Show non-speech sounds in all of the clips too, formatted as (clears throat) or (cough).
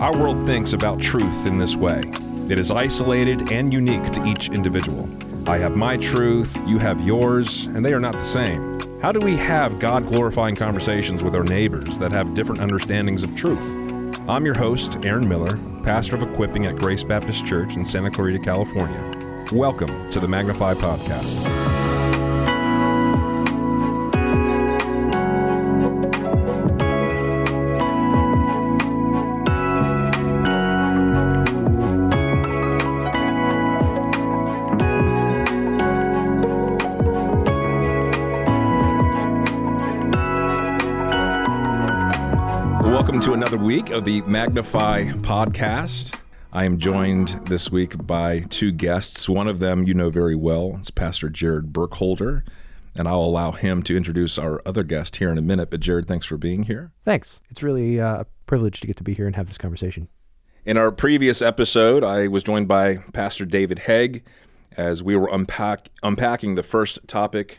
Our world thinks about truth in this way it is isolated and unique to each individual. I have my truth, you have yours, and they are not the same. How do we have God glorifying conversations with our neighbors that have different understandings of truth? I'm your host, Aaron Miller, pastor of equipping at Grace Baptist Church in Santa Clarita, California. Welcome to the Magnify Podcast. Week of the Magnify podcast. I am joined this week by two guests. One of them you know very well. It's Pastor Jared Burkholder, and I'll allow him to introduce our other guest here in a minute. But Jared, thanks for being here. Thanks. It's really uh, a privilege to get to be here and have this conversation. In our previous episode, I was joined by Pastor David Hegg as we were unpack, unpacking the first topic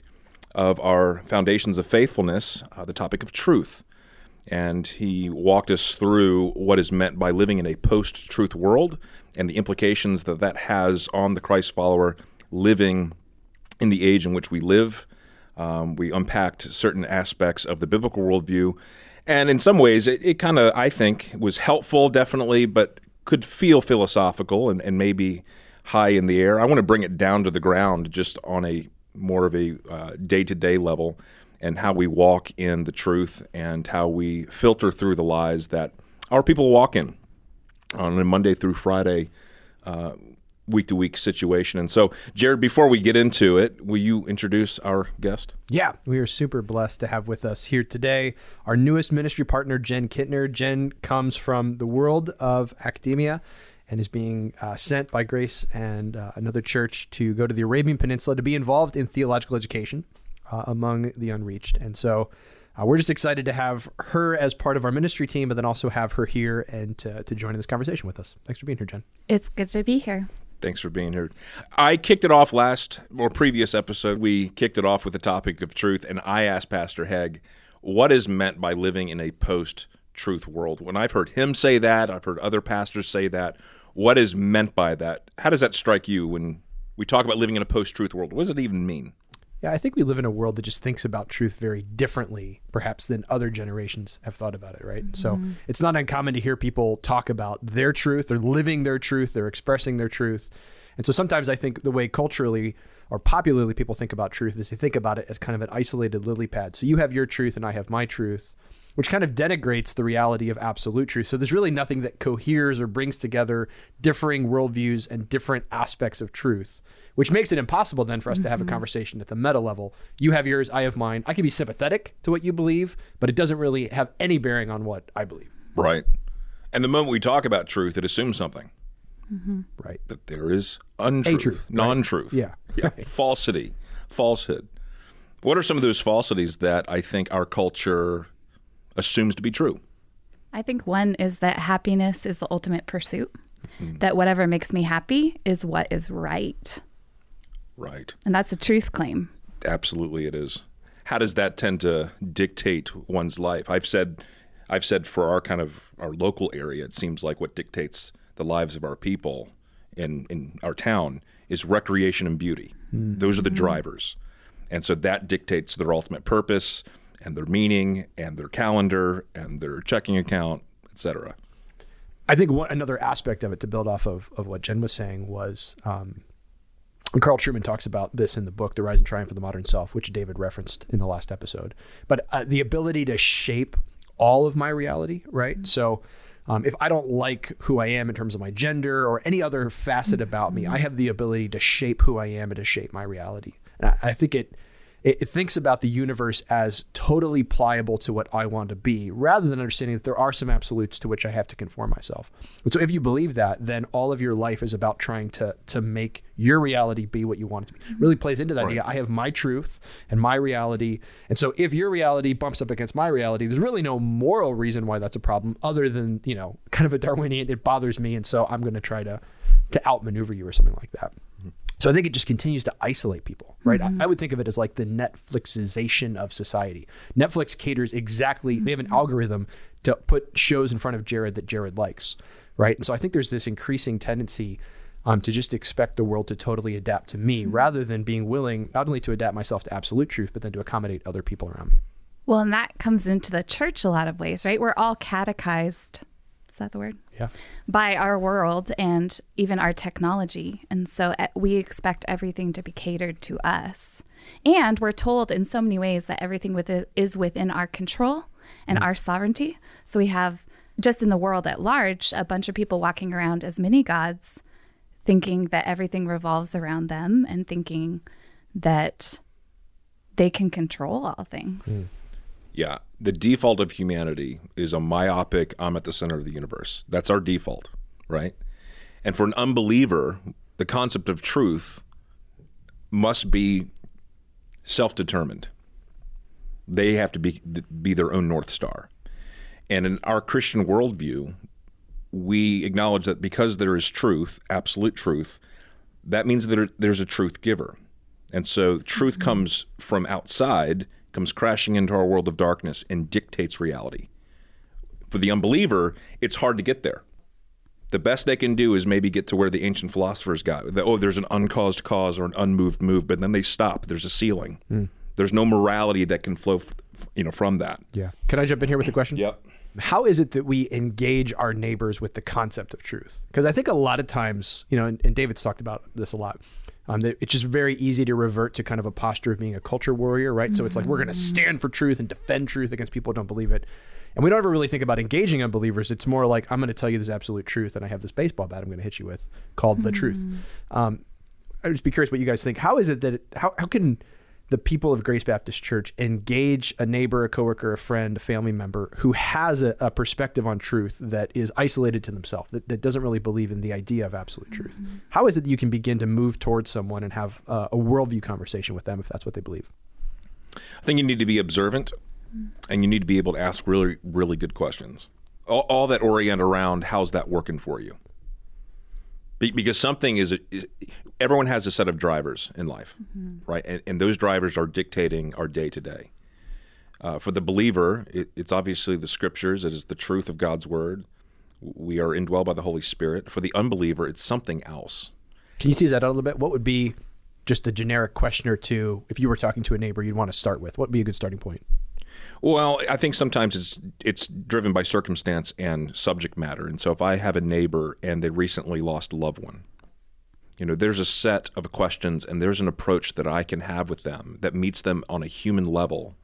of our Foundations of Faithfulness, uh, the topic of truth and he walked us through what is meant by living in a post truth world and the implications that that has on the Christ follower living in the age in which we live. Um, we unpacked certain aspects of the biblical worldview. And in some ways, it, it kind of, I think, was helpful, definitely, but could feel philosophical and, and maybe high in the air. I want to bring it down to the ground just on a more of a day to day level and how we walk in the truth and how we filter through the lies that our people walk in on a Monday through Friday, week to week situation. And so, Jared, before we get into it, will you introduce our guest? Yeah, we are super blessed to have with us here today our newest ministry partner, Jenn Kintner. Jenn comes from the world of academia and is being uh, sent by Grace and uh, another church to go to the Arabian Peninsula to be involved in theological education uh, among the unreached. And so uh, we're just excited to have her as part of our ministry team, but then also have her here and to, to join in this conversation with us. Thanks for being here, Jenn. It's good to be here. Thanks for being here. I kicked it off last or previous episode. We kicked it off with the topic of truth, and I asked Pastor Hegg what is meant by living in a post truth world. When I've heard him say that, I've heard other pastors say that. What is meant by that? How does that strike you when we talk about living in a post truth world? What does it even mean? Yeah, I think we live in a world that just thinks about truth very differently, perhaps, than other generations have thought about it, right? Mm-hmm. So it's not uncommon to hear people talk about their truth, they're living their truth, they're expressing their truth. And so sometimes I think the way culturally or popularly people think about truth is they think about it as kind of an isolated lily pad. So you have your truth and I have my truth, which kind of denigrates the reality of absolute truth. So there's really nothing that coheres or brings together differing worldviews and different aspects of truth which makes it impossible then for us mm-hmm. to have a mm-hmm. conversation at the meta level. You have yours, I have mine. I can be sympathetic to what you believe, but it doesn't really have any bearing on what I believe. Right. And the moment we talk about truth, it assumes something. Mm-hmm. Right. That there is untruth, truth, non truth. Right. Yeah. (laughs) yeah. Right. Falsity, falsehood. What are some of those falsities that I think our culture assumes to be true? I think one is that happiness is the ultimate pursuit, mm-hmm. that whatever makes me happy is what is right. Right. And that's a truth claim. Absolutely it is. How does that tend to dictate one's life? I've said I've said for our kind of our local area, it seems like what dictates the lives of our people in, in our town is recreation and beauty. Mm-hmm. Those are the drivers. And so that dictates their ultimate purpose and their meaning and their calendar and their checking account, etc. I think another aspect of it to build off of, of what Jenn was saying was um, Carl Trueman talks about this in the book, The Rise and Triumph of the Modern Self, which David referenced in the last episode. But uh, the ability to shape all of my reality, right? So um, if I don't like who I am in terms of my gender or any other facet about me, I have the ability to shape who I am and to shape my reality. And I, I think it it, it, thinks about the universe as totally pliable to what I want to be, rather than understanding that there are some absolutes to which I have to conform myself. And so, if you believe that, then all of your life is about trying to to make your reality be what you want it to be. It really plays into that right. idea. I have my truth and my reality, and so if your reality bumps up against my reality, there's really no moral reason why that's a problem, other than you know, kind of a Darwinian. It bothers me, and so I'm going to try to to outmaneuver you or something like that. So I think it just continues to isolate people, right? I, mm-hmm. I would think of it as like the Netflixization of society. Netflix caters exactly, they have an mm-hmm. algorithm to put shows in front of Jared that Jared likes, right? And so I think there's this increasing tendency um, to just expect the world to totally adapt to me mm-hmm. rather than being willing not only to adapt myself to absolute truth, but then to accommodate other people around me. Well, and that comes into the church a lot of ways, right? We're all catechized. That the word? Yeah. By our world and even our technology. And so uh, we expect everything to be catered to us. And we're told in so many ways that everything with it is within our control and our sovereignty. So we have just in the world at large a bunch of people walking around as mini gods thinking that everything revolves around them and thinking that they can control all things. Yeah, the default of humanity is a myopic, I'm at the center of the universe. That's our default, right? And for an unbeliever, the concept of truth must be self determined. They have to be, be their own North Star. And in our Christian worldview, we acknowledge that because there is truth, absolute truth, that means that there's a truth giver. And so truth comes from outside, comes crashing into our world of darkness and dictates reality. For the unbeliever, it's hard to get there. The best they can do is maybe get to where the ancient philosophers got. That, oh, there's an uncaused cause or an unmoved move, but then they stop. There's a ceiling. Hmm. There's no morality that can flow, f- you know, from that. Yeah. Can I jump in here with a question? Yep. how is it that we engage our neighbors with the concept of truth? Because I think a lot of times, you know, and, and David's talked about this a lot. Um, it's just very easy to revert to kind of a posture of being a culture warrior, right? So it's like we're going to stand for truth and defend truth against people who don't believe it. And we don't ever really think about engaging unbelievers. It's more like I'm going to tell you this absolute truth, and I have this baseball bat I'm going to hit you with called the truth. Um, I'd just be curious what you guys think. How is it that it, how how can the people of Grace Baptist Church engage a neighbor, a coworker, a friend, a family member who has a, a perspective on truth that is isolated to themselves, that, that doesn't really believe in the idea of absolute truth? How is it that you can begin to move towards someone and have uh, a worldview conversation with them if that's what they believe? I think you need to be observant and you need to be able to ask really, really good questions. All, all that orient around how's that working for you? Be- because something is, is, everyone has a set of drivers in life, right? And, and those drivers are dictating our day to day. Uh, For the believer, it, it's obviously the scriptures, it is the truth of God's word. We are indwelled by the Holy Spirit. For the unbeliever, it's something else. Can you tease that out a little bit? What would be just a generic question or two if you were talking to a neighbor you'd want to start with? What would be a good starting point? Well, I think sometimes it's it's driven by circumstance and subject matter. And so if I have a neighbor and they recently lost a loved one, you know, there's a set of questions and there's an approach that I can have with them that meets them on a human level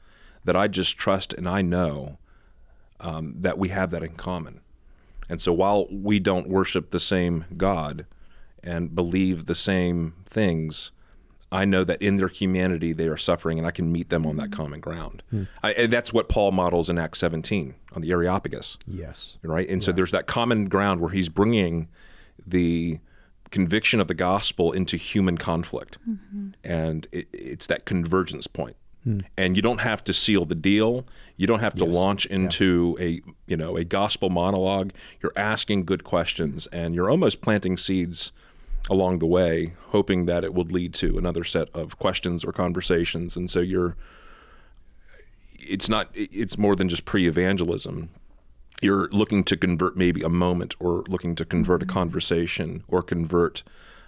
that I just trust and I know um, that we have that in common. And so while we don't worship the same God and believe the same things, I know that in their humanity they are suffering, and I can meet them on that hmm. common ground. Hmm. I, and that's what Paul models in Acts 17 on the Areopagus, Yes. right? And so there's that common ground where he's bringing the conviction of the gospel into human conflict, mm-hmm. and it, it's that convergence point. Hmm. And you don't have to seal the deal. You don't have to launch into a you know a gospel monologue. You're asking good questions, and you're almost planting seeds along the way, hoping that it would lead to another set of questions or conversations. And so you're, it's not, it's more than just pre evangelism. You're looking to convert maybe a moment or looking to convert a conversation or convert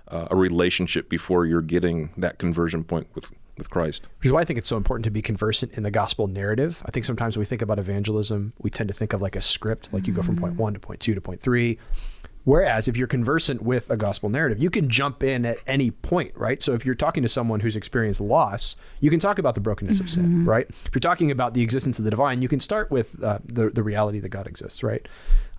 uh, a relationship before you're getting that conversion point with, with Christ. Which is why I think it's so important to be conversant in the gospel narrative. I think sometimes when we think about evangelism, we tend to think of like a script, like you go from point one to point two to point three. Whereas if you're conversant with a gospel narrative, you can jump in at any point, right? So if you're talking to someone who's experienced loss, you can talk about the brokenness of sin, right? If you're talking about the existence of the divine, you can start with uh, the, the reality that God exists, right?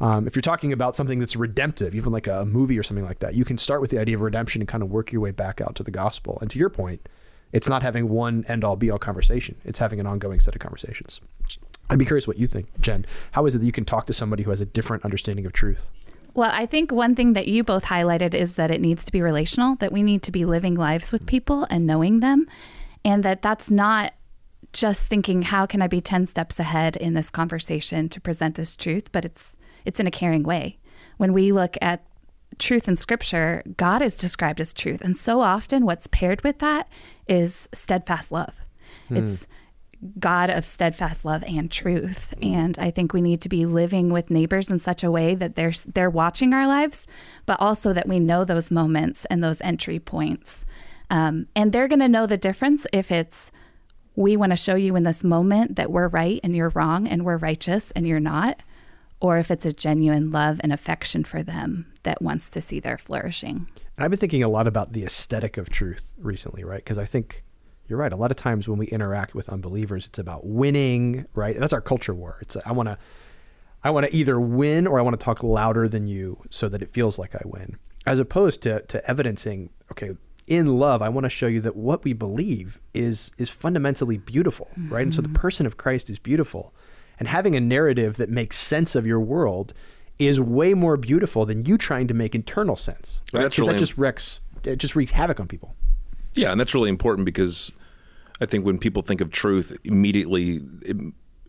Um, if you're talking about something that's redemptive, even like a movie or something like that, you can start with the idea of redemption and kind of work your way back out to the gospel. And to your point, it's not having one end all be all conversation. It's having an ongoing set of conversations. I'd be curious what you think, Jenn. How is it that you can talk to somebody who has a different understanding of truth? Well, I think one thing that you both highlighted is that it needs to be relational, that we need to be living lives with people and knowing them, and that that's not just thinking how can I be 10 steps ahead in this conversation to present this truth, but it's it's in a caring way. When we look at truth in scripture, God is described as truth. And so often what's paired with that is steadfast love. Hmm. It's God of steadfast love and truth. And I think we need to be living with neighbors in such a way that they're they're watching our lives, but also that we know those moments and those entry points. Um, and they're going to know the difference if it's we want to show you in this moment that we're right and you're wrong and we're righteous and you're not, or if it's a genuine love and affection for them that wants to see their flourishing. I've been thinking a lot about the aesthetic of truth recently, right? Because I think you're right. A lot of times when we interact with unbelievers, it's about winning, right? And that's our culture war. It's I want to, I want to either win or I want to talk louder than you so that it feels like I win, as opposed to to evidencing, okay, in love, I want to show you that what we believe is is fundamentally beautiful, mm-hmm. right? And so the person of Christ is beautiful, and having a narrative that makes sense of your world is way more beautiful than you trying to make internal sense. Right? Because really that just wreaks it just wreaks havoc on people. Yeah, and that's really important because I think when people think of truth, immediately it,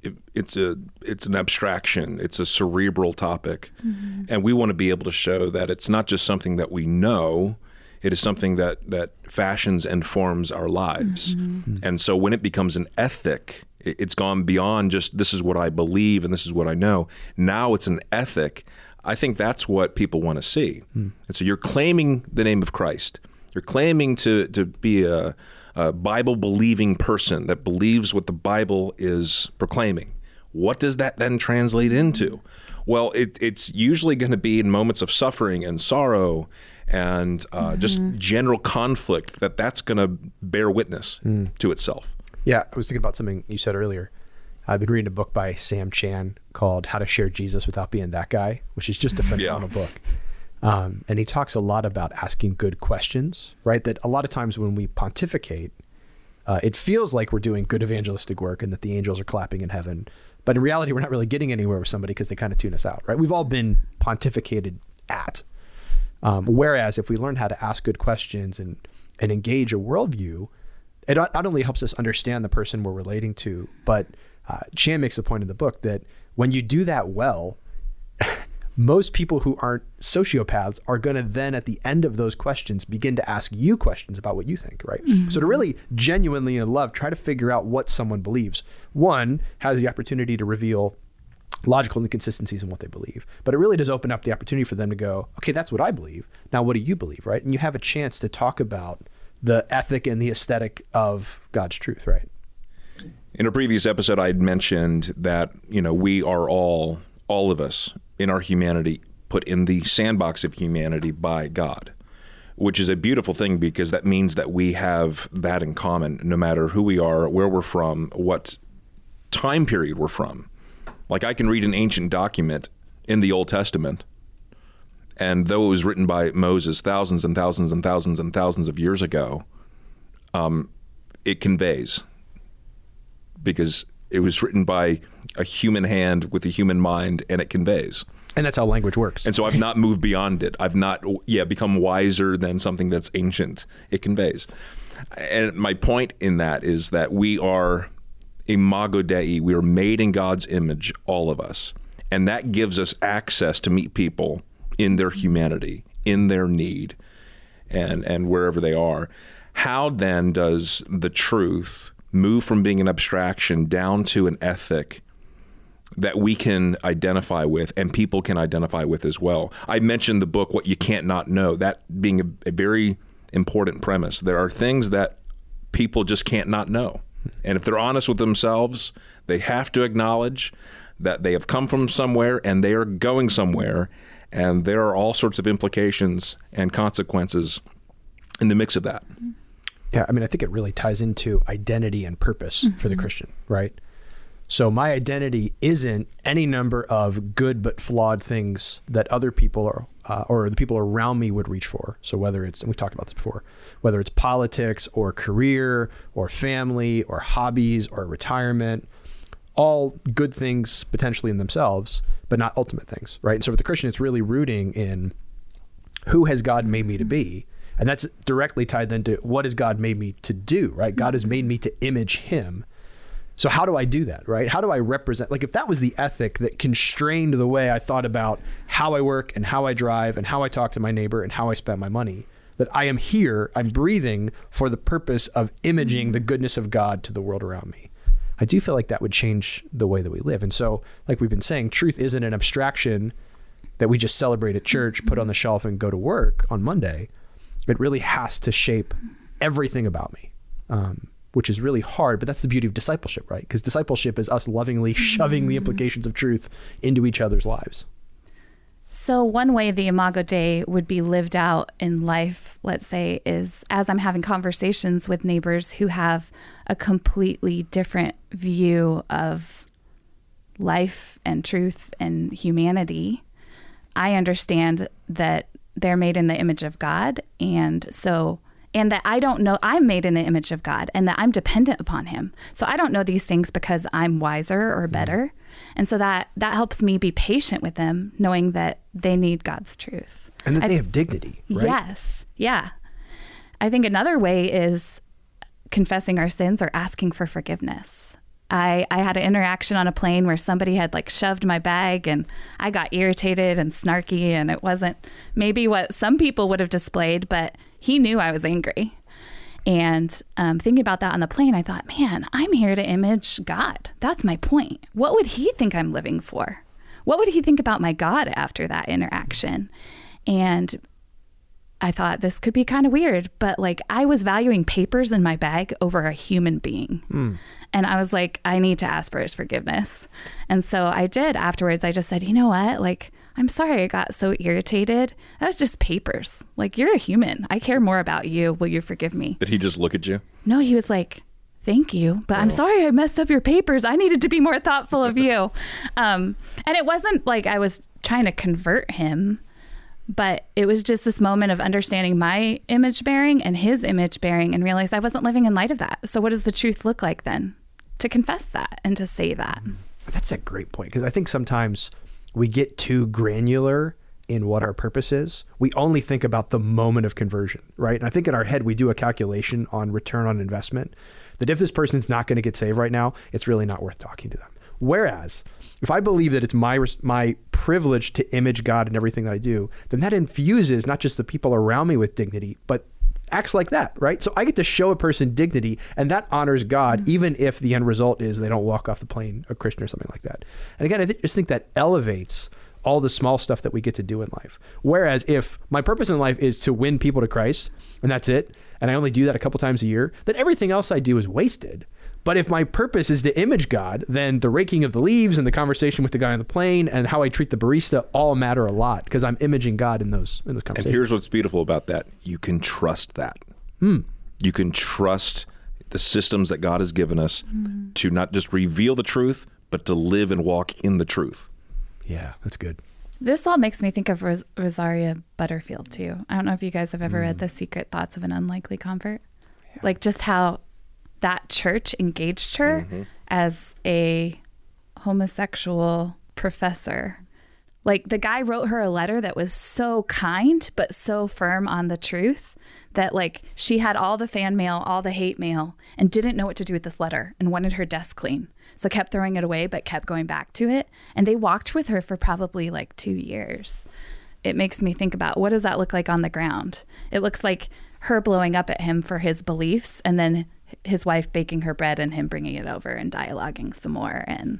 it, it's a it's an abstraction. It's a cerebral topic, mm-hmm. and we want to be able to show that it's not just something that we know. It is something that that fashions and forms our lives. Mm-hmm. And so when it becomes an ethic, it, it's gone beyond just this is what I believe and this is what I know. Now it's an ethic. I think that's what people want to see. Mm. And so you're claiming the name of Christ. You're claiming to to be a a Bible believing person that believes what the Bible is proclaiming. What does that then translate into? Well, it, it's usually going to be in moments of suffering and sorrow and uh, mm-hmm. just general conflict that that's going to bear witness mm. to itself. Yeah, I was thinking about something you said earlier. I've been reading a book by Sam Chan called How to Share Jesus Without Being That Guy, which is just a (laughs) phenomenal yeah. book. Um, and he talks a lot about asking good questions, right? That a lot of times when we pontificate, uh, it feels like we're doing good evangelistic work and that the angels are clapping in heaven. But in reality, we're not really getting anywhere with somebody because they kind of tune us out, right? We've all been pontificated at. Um, whereas if we learn how to ask good questions and, and engage a worldview, it not only helps us understand the person we're relating to, but uh, Chan makes a point in the book that when you do that well, (laughs) most people who aren't sociopaths are going to then at the end of those questions begin to ask you questions about what you think right? Mm-hmm. so to really genuinely in love try to figure out what someone believes. One has the opportunity to reveal logical inconsistencies in what they believe. But it really does open up the opportunity for them to go okay that's what i believe. Now what do you believe? Right? And you have a chance to talk about the ethic and the aesthetic of god's truth right? In a previous episode i had mentioned that you know we are all all of us in our humanity put in the sandbox of humanity by God, which is a beautiful thing because that means that we have that in common no matter who we are, where we're from, what time period we're from. Like I can read an ancient document in the Old Testament, and though it was written by Moses thousands and thousands and thousands and thousands of years ago, um, it conveys because it was written by a human hand with a human mind, and it conveys. And that's how language works. And so I've not moved beyond it. I've not, yeah, become wiser than something that's ancient. It conveys. And my point in that is that we are imago Dei. We are made in God's image, all of us. And that gives us access to meet people in their humanity, in their need, and, and wherever they are. How then does the truth move from being an abstraction down to an ethic that we can identify with and people can identify with as well. I mentioned the book What You Can't Not Know, that being a, a, very important premise. There are things that people just can't not know. And if they're honest with themselves, they have to acknowledge that they have come from somewhere and they are going somewhere and there are all sorts of implications and consequences in the mix of that. Yeah, I mean, I think it really ties into identity and purpose mm-hmm. for the mm-hmm. Christian, right? So my identity isn't any number of good but flawed things that other people are, uh, or the people around me would reach for. So whether it's, and we talked about this before, whether it's politics or career or family or hobbies or retirement, all good things potentially in themselves, but not ultimate things, right? And so for the Christian, it's really rooting in who has God made me to be and that's directly tied then to what has God made me to do, right? God has made me to image him. So how do I do that, right? How do I represent like if that was the ethic that constrained the way I thought about how I work and how I drive and how I talk to my neighbor and how I spend my money, that I am here, I'm breathing for the purpose of imaging the goodness of God to the world around me. I do feel like that would change the way that we live. And so, like we've been saying, truth isn't an abstraction that we just celebrate at church, put on the shelf, and go to work on Monday. It really has to shape everything about me. Um, which is really hard, but that's the beauty of discipleship, right? Because discipleship is us lovingly shoving the implications of truth into each other's lives. So, one way the Imago Dei would be lived out in life, let's say, is as I'm having conversations with neighbors who have a completely different view of life and truth and humanity, I understand that they're made in the image of God. And so, and that I don't know, I'm made in the image of God and that I'm dependent upon Him. So I don't know these things because I'm wiser or mm-hmm. better. And so that that helps me be patient with them, knowing that they need God's truth. And that I- they have dignity, right? Yes. Yeah. I think another way is confessing our sins or asking for forgiveness. I, I had an interaction on a plane where somebody had like shoved my bag and I got irritated and snarky and it wasn't maybe what some people would have displayed, but he knew I was angry. And um, thinking about that on the plane, I thought, man, I'm here to image God. That's my point. What would he think I'm living for? What would he think about my God after that interaction? And I thought this could be kind of weird, but like I was valuing papers in my bag over a human being. And I was like, I need to ask for his forgiveness. And so I did afterwards. I just said, you know what? Like, I'm sorry I got so irritated. That was just papers. Like, you're a human. I care more about you. Will you forgive me? Did he just look at you? No, he was like, Thank you, but I'm sorry I messed up your papers. I needed to be more thoughtful of you. (laughs) Um, and it wasn't like I was trying to convert him, but it was just this moment of understanding my image bearing and his image bearing and realized I wasn't living in light of that. So, what does the truth look like then? To confess that and to say that. Mm-hmm. That's a great point because I think sometimes we get too granular in what our purpose is. We only think about the moment of conversion, right? And I think in our head we do a calculation on return on investment that if this person's not going to get saved right now, it's really not worth talking to them. Whereas if I believe that it's my my privilege to image God in everything that I do, then that infuses not just the people around me with dignity, but acts like that, right? So I get to show a person dignity, and that honors God, mm-hmm. even if the end result is they don't walk off the plane a Christian or something like that. And again, I th- just think that elevates all the small stuff that we get to do in life. Whereas if my purpose in life is to win people to Christ, and that's it, and I only do that a couple times a year, then everything else I do is wasted. But if my purpose is to image God, then the raking of the leaves and the conversation with the guy on the plane and how I treat the barista all matter a lot because I'm imaging God in those in those conversations. And here's what's beautiful about that you can trust that. Hmm. You can trust the systems that God has given us hmm. to not just reveal the truth, but to live and walk in the truth. yeah, that's good. This all makes me think of Ros- Rosaria Butterfield too. I don't know if you guys have ever read hmm. The Secret Thoughts of an Unlikely Convert. Like just how that church engaged her mm-hmm. as a homosexual professor. Like the guy wrote her a letter that was so kind but so firm on the truth that like she had all the fan mail, all the hate mail and didn't know what to do with this letter and wanted her desk clean. So kept throwing it away but kept going back to it and they walked with her for probably like 2 years. It makes me think about what does that look like on the ground? It looks like her blowing up at him for his beliefs and then his wife baking her bread and him bringing it over and dialoguing some more and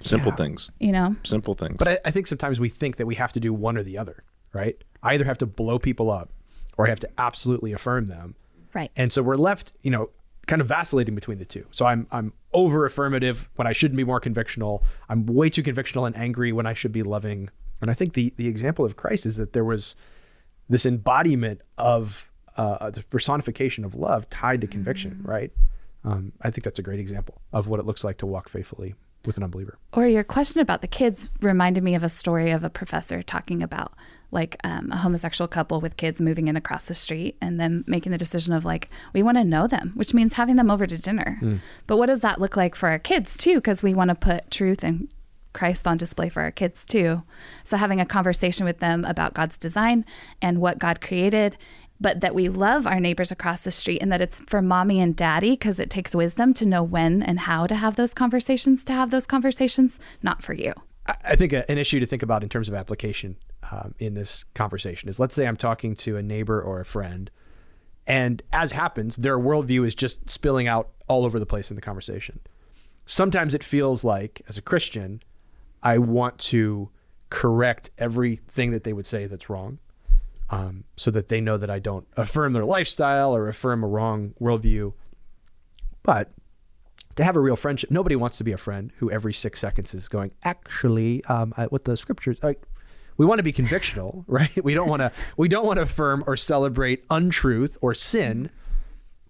Simple Yeah. things. you know Simple things. But I, I think sometimes we think that we have to do one or the other, right? I either have to blow people up or I have to absolutely affirm them. right And so we're left, you know, kind of vacillating between the two. So I'm I'm over affirmative when I shouldn't be more convictional. I'm way too convictional and angry when I should be loving. And I think the the example of Christ is that there was this embodiment of uh, the personification of love tied to conviction, right? Um, I think that's a great example of what it looks like to walk faithfully with an unbeliever. Or your question about the kids reminded me of a story of a professor talking about like um, a homosexual couple with kids moving in across the street and then making the decision of like, we want to know them, which means having them over to dinner. But what does that look like for our kids too? Because we want to put truth and Christ on display for our kids too. So having a conversation with them about God's design and what God created but that we love our neighbors across the street and that it's for mommy and daddy because it takes wisdom to know when and how to have those conversations, to have those conversations, not for you. I think an issue to think about in terms of application um, in this conversation is let's say I'm talking to a neighbor or a friend, and as happens, their worldview is just spilling out all over the place in the conversation. Sometimes it feels like, as a Christian, I want to correct everything that they would say that's wrong um, so that they know that I don't affirm their lifestyle or affirm a wrong worldview. But to have a real friendship, nobody wants to be a friend who every six seconds is going, actually, um, I, what the scriptures, we want to be convictional, (laughs) right? We don't want to, we don't want to affirm or celebrate untruth or sin.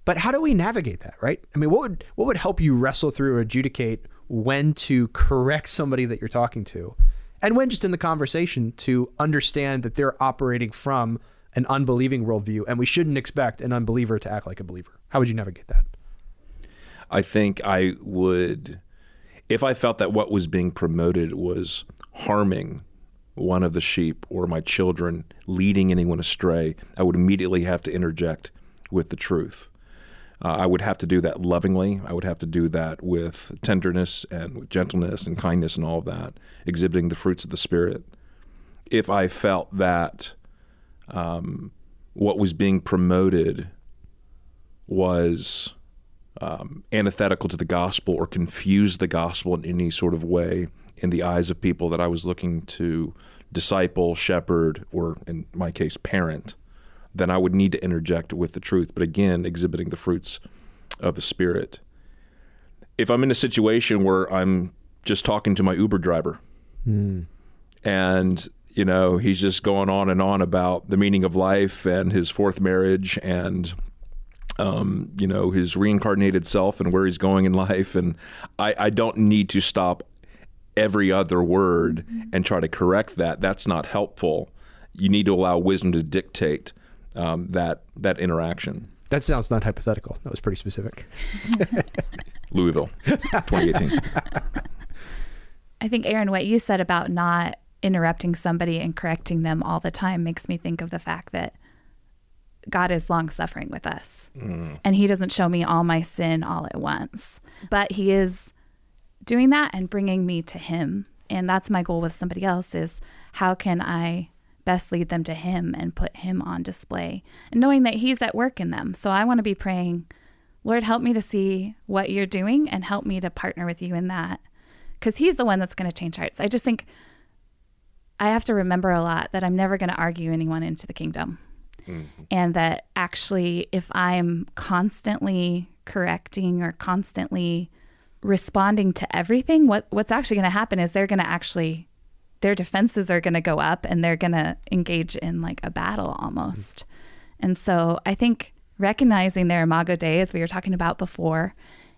But how do we navigate that, right? I mean, what would what would help you wrestle through or adjudicate when to correct somebody that you're talking to and when just in the conversation to understand that they're operating from an unbelieving worldview and we shouldn't expect an unbeliever to act like a believer. How would you navigate that? I think I would, if I felt that what was being promoted was harming one of the sheep or my children, leading anyone astray, I would immediately have to interject with the truth. Uh, I would have to do that lovingly. I would have to do that with tenderness and with gentleness and kindness and all of that, exhibiting the fruits of the Spirit. If I felt that um, what was being promoted was um, antithetical to the gospel or confused the gospel in any sort of way in the eyes of people that I was looking to disciple, shepherd, or in my case, parent, then I would need to interject with the truth, but again, exhibiting the fruits of the Spirit. If I'm in a situation where I'm just talking to my Uber driver mm. and you know he's just going on and on about the meaning of life and his fourth marriage and um, you know his reincarnated self and where he's going in life and I, I don't need to stop every other word and try to correct that that's not helpful you need to allow wisdom to dictate um, that that interaction. That sounds not hypothetical. That was pretty specific. (laughs) Louisville, 2018. I think Aaron, what you said about not interrupting somebody and correcting them all the time makes me think of the fact that God is long suffering with us. Mm. And he doesn't show me all my sin all at once. But he is doing that and bringing me to him. And that's my goal with somebody else is how can I best lead them to Him and put Him on display, and knowing that He's at work in them. So I want to be praying, Lord, help me to see what you're doing and help me to partner with you in that. Because He's the one that's going to change hearts. I just think I have to remember a lot that I'm never going to argue anyone into the kingdom. Mm-hmm. And that actually, if I'm constantly correcting or constantly responding to everything, what, what's actually going to happen is they're going to actually their defenses are going to go up and they're going to engage in like a battle almost. Mm-hmm. And so I think recognizing their imago Dei, as we were talking about before,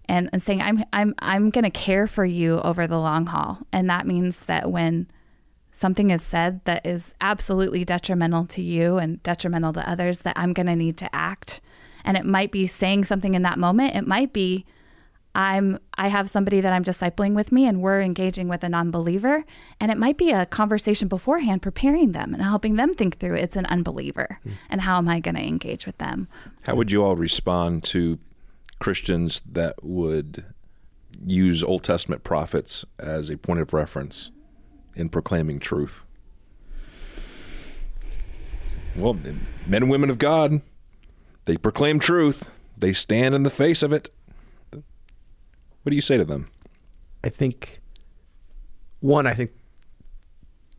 and, and saying I'm I'm I'm going to care for you over the long haul, and that means that when something is said that is absolutely detrimental to you and detrimental to others, that I'm going to need to act. And it might be saying something in that moment. It might be I'm I have somebody that I'm discipling with me and we're engaging with a non-believer and it might be a conversation beforehand preparing them and helping them think through it's an unbeliever mm. and how am I going to engage with them. How would you all respond to Christians that would use Old Testament prophets as a point of reference in proclaiming truth? Well, men and women of God, they proclaim truth. They stand in the face of it what do you say to them? I think one, I think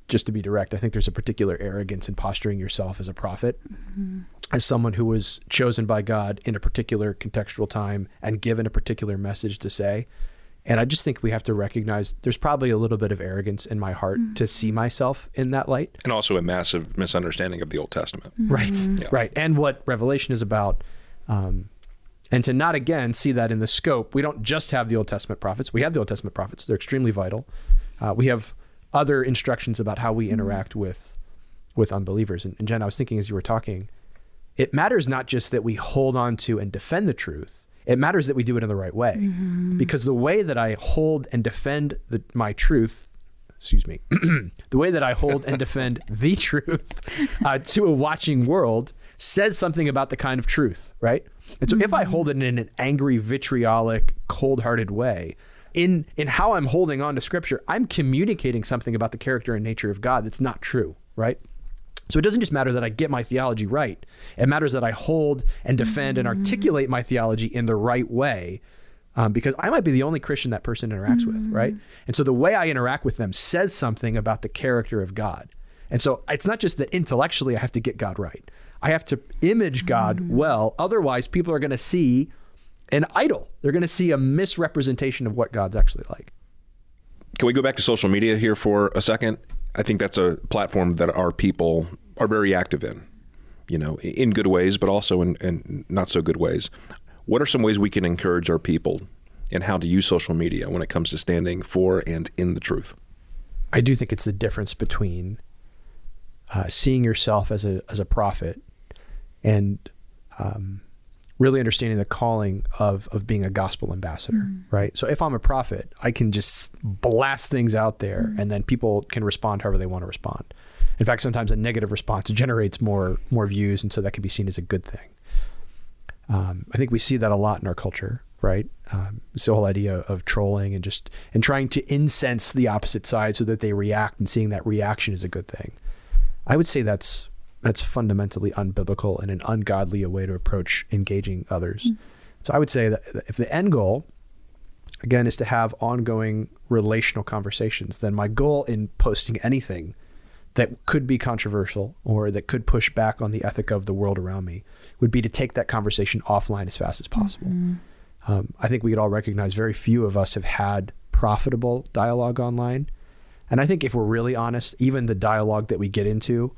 just to be direct, I think there's a particular arrogance in posturing yourself as a prophet, mm-hmm. as someone who was chosen by God in a particular contextual time and given a particular message to say. And I just think we have to recognize there's probably a little bit of arrogance in my heart mm-hmm. to see myself in that light. And also a massive misunderstanding of the Old Testament. Mm-hmm. Right. Yeah. Right. And what Revelation is about. Um, and to not again see that in the scope. We don't just have the Old Testament prophets. We have the Old Testament prophets. They're extremely vital. Uh, we have other instructions about how we mm-hmm. interact with with unbelievers. And, and Jenn, I was thinking as you were talking, it matters not just that we hold on to and defend the truth. It matters that we do it in the right way, mm-hmm. because the way that I hold and defend the, my truth, excuse me, (clears throat) the way that I hold and defend (laughs) the truth uh, to a watching world says something about the kind of truth, right? And so if I hold it in an angry, vitriolic, cold-hearted way, in in how I'm holding on to scripture, I'm communicating something about the character and nature of God that's not true, right? So it doesn't just matter that I get my theology right. It matters that I hold and defend and articulate my theology in the right way. Um, because I might be the only Christian that person interacts with, right? And so the way I interact with them says something about the character of God. And so it's not just that intellectually I have to get God right. I have to image God well. Otherwise, people are going to see an idol. They're going to see a misrepresentation of what God's actually like. Can we go back to social media here for a second? I think that's a platform that our people are very active in, you know, in good ways, but also in, in not so good ways. What are some ways we can encourage our people and how to use social media when it comes to standing for and in the truth? I do think it's the difference between uh, seeing yourself as a as a prophet and um, really understanding the calling of of being a gospel ambassador, right? So if I'm a prophet, I can just blast things out there, and then people can respond however they want to respond. In fact, sometimes a negative response generates more more views, and so that can be seen as a good thing. Um, I think we see that a lot in our culture, right? Um, it's the whole idea of trolling and just and trying to incense the opposite side so that they react, and seeing that reaction is a good thing. I would say that's that's fundamentally unbiblical and an ungodly way to approach engaging others. So I would say that if the end goal, again, is to have ongoing relational conversations, then my goal in posting anything that could be controversial or that could push back on the ethic of the world around me would be to take that conversation offline as fast as possible. Um, I think we could all recognize very few of us have had profitable dialogue online. And I think if we're really honest, even the dialogue that we get into,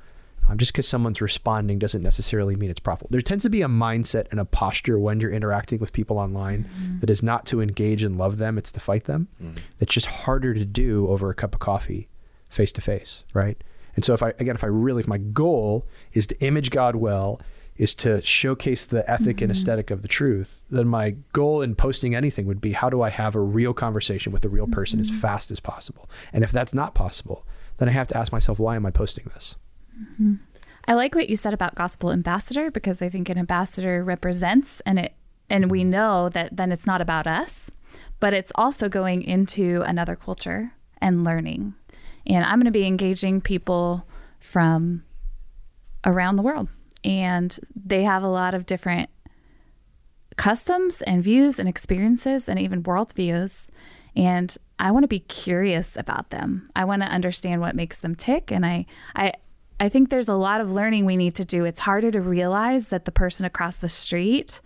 um, just because someone's responding doesn't necessarily mean it's profitable. There tends to be a mindset and a posture when you're interacting with people online mm-hmm. that is not to engage and love them, it's to fight them. Mm. It's just harder to do over a cup of coffee face to face, right? And so if I again if I really if my goal is to image God well, is to showcase the ethic and mm-hmm. aesthetic of the truth, then my goal in posting anything would be how do I have a real conversation with a real person as mm-hmm. fast as possible? And if that's not possible, then I have to ask myself why am I posting this? Mm-hmm. I like what you said about gospel ambassador because I think an ambassador represents and it and we know that then it's not about us, but it's also going into another culture and learning. And I'm going to be engaging people from around the world and they have a lot of different customs and views and experiences and even worldviews. And I want to be curious about them. I want to understand what makes them tick. And I, I, I think there's a lot of learning we need to do. It's harder to realize that the person across the street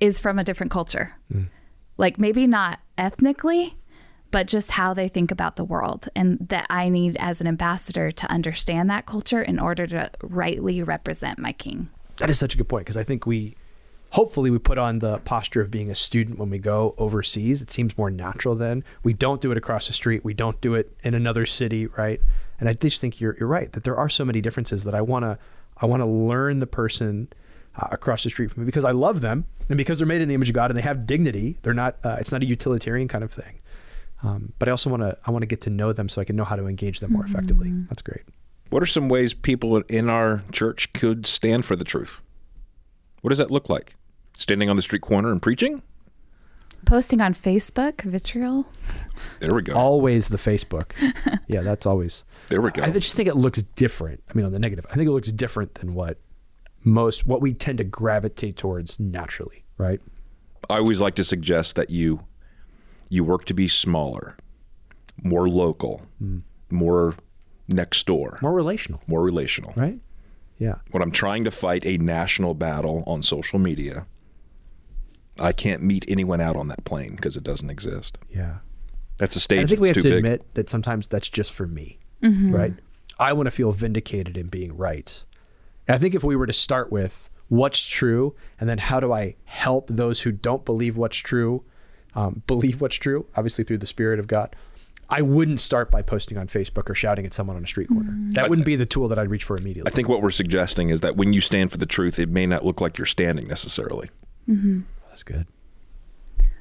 is from a different culture. Hmm. Like maybe not ethnically, but just how they think about the world. And that I need, as an ambassador, to understand that culture in order to rightly represent my king. That is such a good point because I think we, hopefully, we put on the posture of being a student when we go overseas. It seems more natural then. We don't do it across the street. We don't do it in another city, right? And I just think you're you're right that there are so many differences that I want to I want to learn the person uh, across the street from me because I love them and because they're made in the image of God and they have dignity. They're not. Uh, it's not a utilitarian kind of thing. Um, but I also want to I want to get to know them so I can know how to engage them more effectively. That's great. What are some ways people in our church could stand for the truth? What does that look like? Standing on the street corner and preaching? Posting on Facebook, vitriol. There we go. Always the Facebook. (laughs) yeah, that's always. there we go. I just think it looks different. I mean, on the negative, I think it looks different than what most what we tend to gravitate towards naturally, right? I always like to suggest that you you work to be smaller, more local, mm. more next door, More relational, more relational. right? Yeah. When I'm trying to fight a national battle on social media, I can't meet anyone out on that plane because it doesn't exist. Yeah. That's a And stage I think we have to big. admit that sometimes that's just for me, mm-hmm. right? I want to feel vindicated in being right. And I think if we were to start with what's true and then how do I help those who don't believe what's true um, believe what's true, obviously through the Spirit of God, I wouldn't start by posting on Facebook or shouting at someone on a street corner. Mm-hmm. That wouldn't be the tool that I'd reach for immediately. I think what we're suggesting is that when you stand for the truth, it may not look like you're standing necessarily. Mm-hmm. That's good.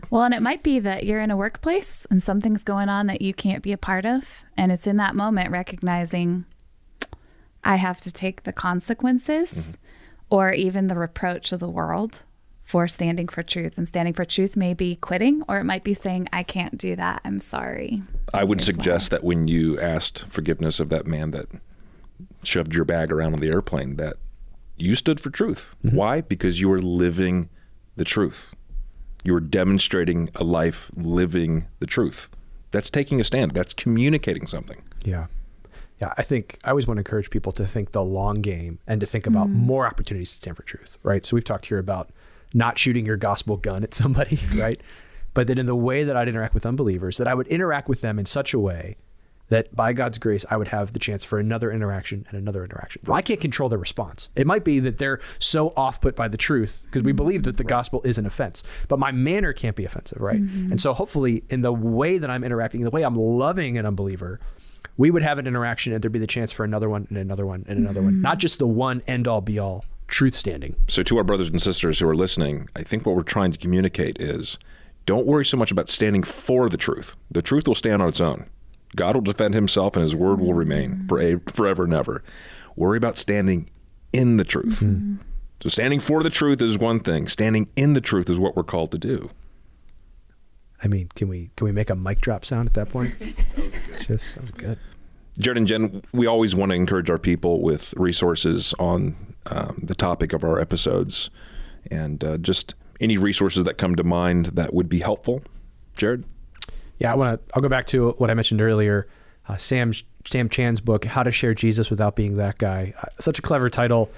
Well, and it might be that you're in a workplace and something's going on that you can't be a part of. And it's in that moment recognizing I have to take the consequences. Mm-hmm. or even the reproach of the world for standing for truth. And standing for truth may be quitting, or it might be saying, I can't do that. I'm sorry. I would Here's suggest why. that when you asked forgiveness of that man that shoved your bag around on the airplane, that you stood for truth. Mm-hmm. Why? Because you were living the truth. You are demonstrating a life living the truth. That's taking a stand. That's communicating something. Yeah. Yeah, I think I always want to encourage people to think the long game and to think about mm-hmm. more opportunities to stand for truth, right? So we've talked here about not shooting your gospel gun at somebody, (laughs) right? But that in the way that I'd interact with unbelievers, that I would interact with them in such a way that by God's grace, I would have the chance for another interaction and another interaction. Well, I can't control their response. It might be that they're so off put by the truth because we mm-hmm. believe that the gospel is an offense, but my manner can't be offensive, right? Mm-hmm. And so hopefully, in the way that I'm interacting, the way I'm loving an unbeliever, we would have an interaction and there'd be the chance for another one and another one and another one, mm-hmm. not just the one end all be all truth standing. So, to our brothers and sisters who are listening, I think what we're trying to communicate is don't worry so much about standing for the truth. The truth will stand on its own. God will defend himself and his word will remain for a, forever and ever. Worry about standing in the truth. So, standing for the truth is one thing, standing in the truth is what we're called to do. I mean, can we can we make a mic drop sound at that point? (laughs) Just that was good. Jared and Jenn, we always want to encourage our people with resources on um, the topic of our episodes and uh, just any resources that come to mind that would be helpful. Jared? Yeah, I want to. I'll go back to what I mentioned earlier. Uh, Sam Sam Chan's book, "How to Share Jesus Without Being That Guy." Uh, such a clever title.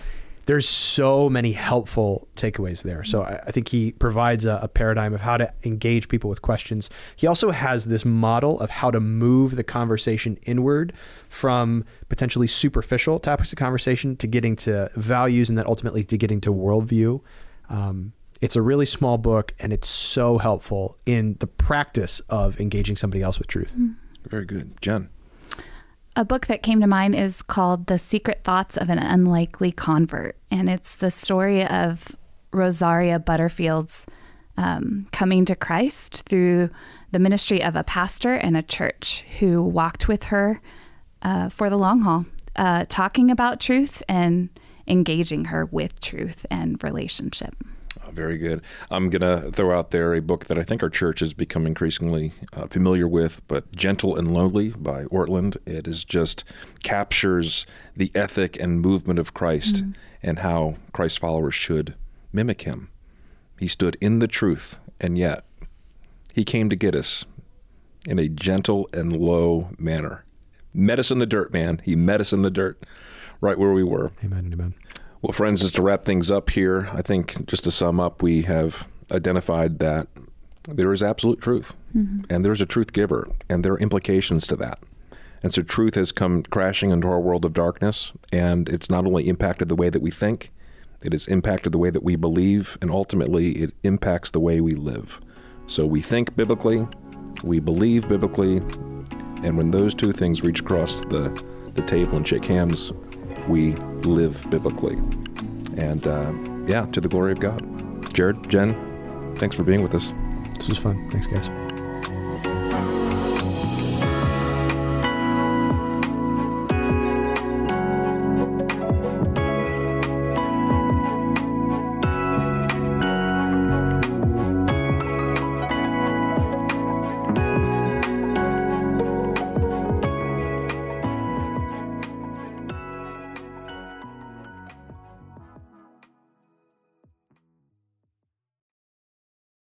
There's so many helpful takeaways there. So I, I think he provides a, a paradigm of how to engage people with questions. He also has this model of how to move the conversation inward from potentially superficial topics of conversation to getting to values and then ultimately to getting to worldview. Um, it's a really small book and it's so helpful in the practice of engaging somebody else with truth. Very good. Jenn? A book that came to mind is called The Secret Thoughts of an Unlikely Convert. And it's the story of Rosaria Butterfield's um, coming to Christ through the ministry of a pastor and a church who walked with her uh, for the long haul, uh, talking about truth and engaging her with truth and relationship. Oh, very good. I'm going to throw out there a book that I think our church has become increasingly uh, familiar with, but Gentle and Lowly by Ortland. It is just captures the ethic and movement of Christ and how Christ's followers should mimic him. He stood in the truth, and yet he came to get us in a gentle and low manner. Met us in the dirt, man. He met us in the dirt right where we were. Amen amen. Well, friends, just to wrap things up here, I think just to sum up, we have identified that there is absolute truth mm-hmm. and there's a truth giver, and there are implications to that. And so truth has come crashing into our world of darkness, and it's not only impacted the way that we think, it has impacted the way that we believe, and ultimately it impacts the way we live. So we think biblically, we believe biblically, and when those two things reach across the, the table and shake hands, we live biblically. And uh, yeah, to the glory of God. Jared, Jenn, thanks for being with us. This was fun. Thanks, guys.